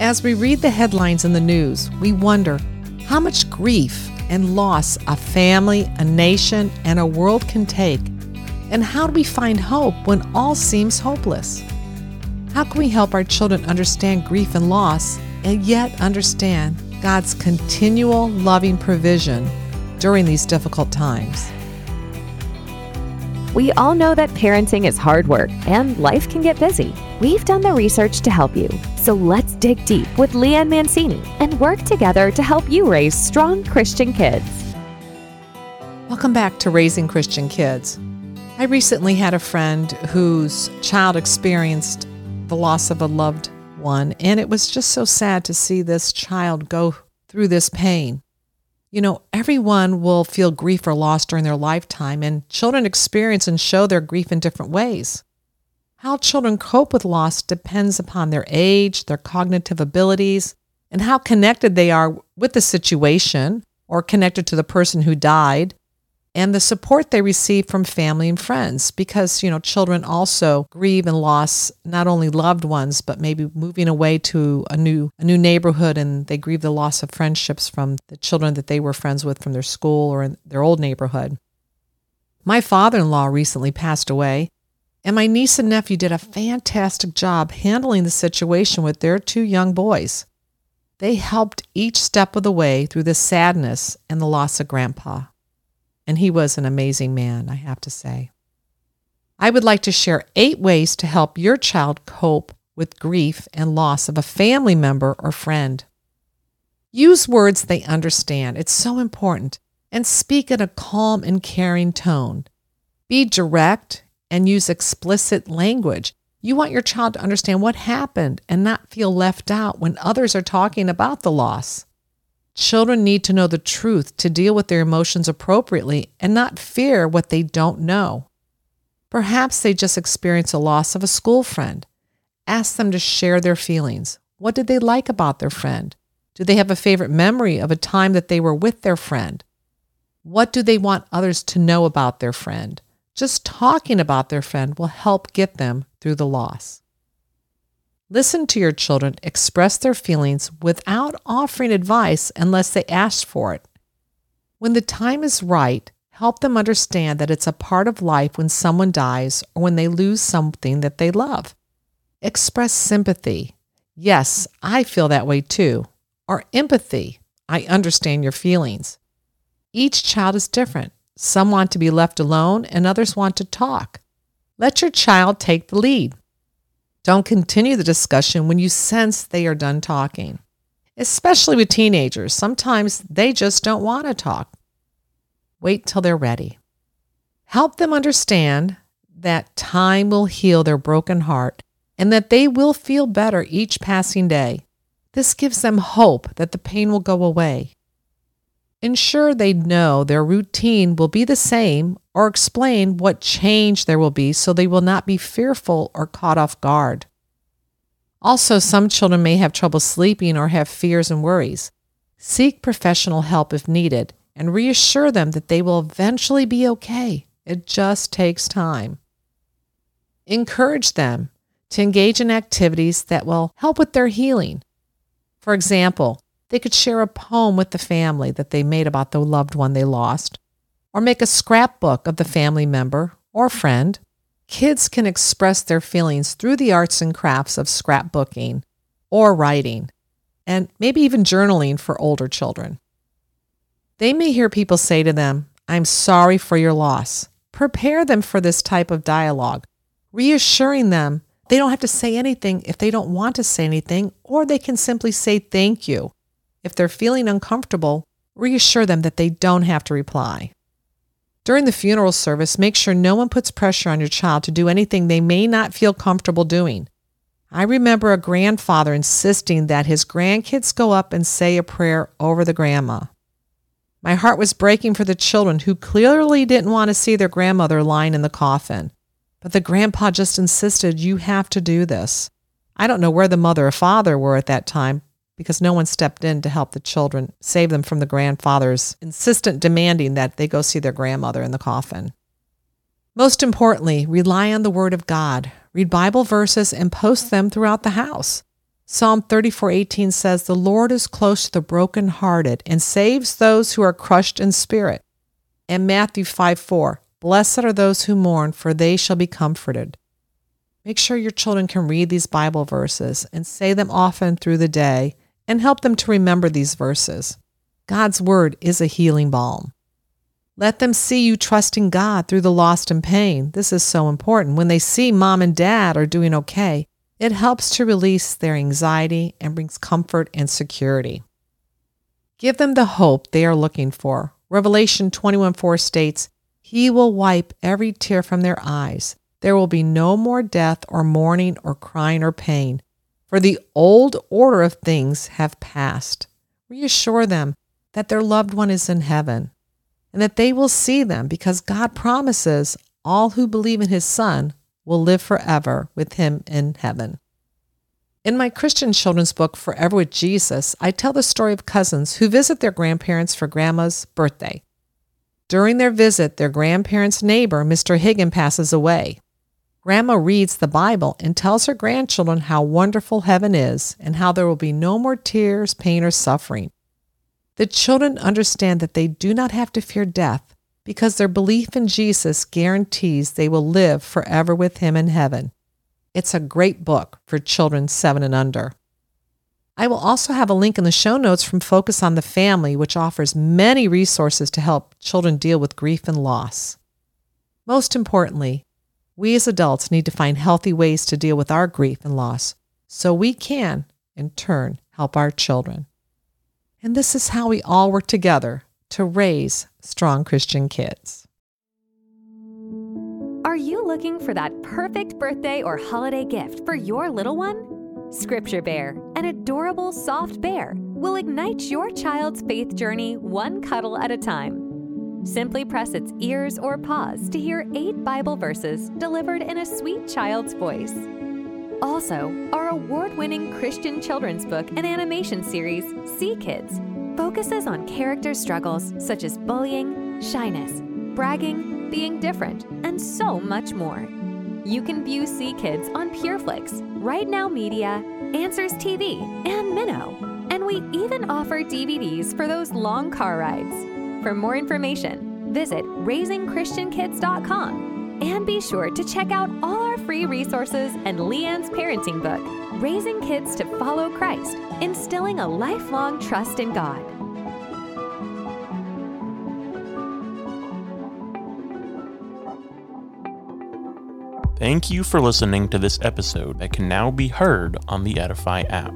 As we read the headlines in the news, we wonder how much grief and loss a family, a nation, and a world can take. And how do we find hope when all seems hopeless? How can we help our children understand grief and loss and yet understand God's continual loving provision during these difficult times? We all know that parenting is hard work and life can get busy. We've done the research to help you. So let's dig deep with Lee Ann Mancini and work together to help you raise strong Christian kids. Welcome back to Raising Christian Kids. I recently had a friend whose child experienced the loss of a loved one, and it was just so sad to see this child go through this pain. You know, everyone will feel grief or loss during their lifetime, and children experience and show their grief in different ways. How children cope with loss depends upon their age, their cognitive abilities, and how connected they are with the situation or connected to the person who died, and the support they receive from family and friends because you know children also grieve and loss not only loved ones but maybe moving away to a new a new neighborhood and they grieve the loss of friendships from the children that they were friends with from their school or in their old neighborhood. My father-in-law recently passed away and my niece and nephew did a fantastic job handling the situation with their two young boys. They helped each step of the way through the sadness and the loss of grandpa and he was an amazing man, I have to say. I would like to share eight ways to help your child cope with grief and loss of a family member or friend. Use words they understand. It's so important. And speak in a calm and caring tone. Be direct and use explicit language. You want your child to understand what happened and not feel left out when others are talking about the loss. Children need to know the truth to deal with their emotions appropriately and not fear what they don't know. Perhaps they just experienced a loss of a school friend. Ask them to share their feelings. What did they like about their friend? Do they have a favorite memory of a time that they were with their friend? What do they want others to know about their friend? Just talking about their friend will help get them through the loss. Listen to your children express their feelings without offering advice unless they ask for it. When the time is right, help them understand that it's a part of life when someone dies or when they lose something that they love. Express sympathy. Yes, I feel that way too. Or empathy. I understand your feelings. Each child is different. Some want to be left alone and others want to talk. Let your child take the lead. Don't continue the discussion when you sense they are done talking. Especially with teenagers, sometimes they just don't want to talk. Wait till they're ready. Help them understand that time will heal their broken heart and that they will feel better each passing day. This gives them hope that the pain will go away. Ensure they know their routine will be the same or explain what change there will be so they will not be fearful or caught off guard. Also, some children may have trouble sleeping or have fears and worries. Seek professional help if needed and reassure them that they will eventually be okay. It just takes time. Encourage them to engage in activities that will help with their healing. For example, they could share a poem with the family that they made about the loved one they lost, or make a scrapbook of the family member or friend. Kids can express their feelings through the arts and crafts of scrapbooking or writing, and maybe even journaling for older children. They may hear people say to them, I'm sorry for your loss. Prepare them for this type of dialogue, reassuring them they don't have to say anything if they don't want to say anything, or they can simply say thank you if they're feeling uncomfortable, reassure them that they don't have to reply. During the funeral service, make sure no one puts pressure on your child to do anything they may not feel comfortable doing. I remember a grandfather insisting that his grandkids go up and say a prayer over the grandma. My heart was breaking for the children who clearly didn't want to see their grandmother lying in the coffin. But the grandpa just insisted, You have to do this. I don't know where the mother or father were at that time, because no one stepped in to help the children, save them from the grandfather's insistent demanding that they go see their grandmother in the coffin. Most importantly, rely on the Word of God. Read Bible verses and post them throughout the house. Psalm 34:18 says, "The Lord is close to the brokenhearted and saves those who are crushed in spirit." And Matthew 5:4, "Blessed are those who mourn, for they shall be comforted." Make sure your children can read these Bible verses and say them often through the day and help them to remember these verses. God's word is a healing balm. Let them see you trusting God through the lost and pain. This is so important. When they see mom and dad are doing okay, it helps to release their anxiety and brings comfort and security. Give them the hope they are looking for. Revelation 21:4 states, "He will wipe every tear from their eyes. There will be no more death or mourning or crying or pain, for the old order of things have passed." Reassure them that their loved one is in heaven and that they will see them because God promises all who believe in his son will live forever with him in heaven. In my Christian children's book, Forever with Jesus, I tell the story of cousins who visit their grandparents for grandma's birthday. During their visit, their grandparents' neighbor, Mr. Higgin, passes away. Grandma reads the Bible and tells her grandchildren how wonderful heaven is and how there will be no more tears, pain, or suffering. The children understand that they do not have to fear death because their belief in Jesus guarantees they will live forever with Him in heaven. It's a great book for children seven and under. I will also have a link in the show notes from Focus on the Family, which offers many resources to help children deal with grief and loss. Most importantly, we as adults need to find healthy ways to deal with our grief and loss so we can, in turn, help our children. And this is how we all work together to raise strong Christian kids. Are you looking for that perfect birthday or holiday gift for your little one? Scripture Bear, an adorable soft bear, will ignite your child's faith journey one cuddle at a time. Simply press its ears or paws to hear eight Bible verses delivered in a sweet child's voice. Also, our award winning Christian children's book and animation series, Sea Kids, focuses on character struggles such as bullying, shyness, bragging, being different, and so much more. You can view Sea Kids on PureFlix, Right Now Media, Answers TV, and Minno. And we even offer DVDs for those long car rides. For more information, visit raisingchristiankids.com and be sure to check out all our free resources and Lee Ann's parenting book, Raising Kids to Follow Christ, instilling a lifelong trust in God. Thank you for listening to this episode that can now be heard on the Edify app.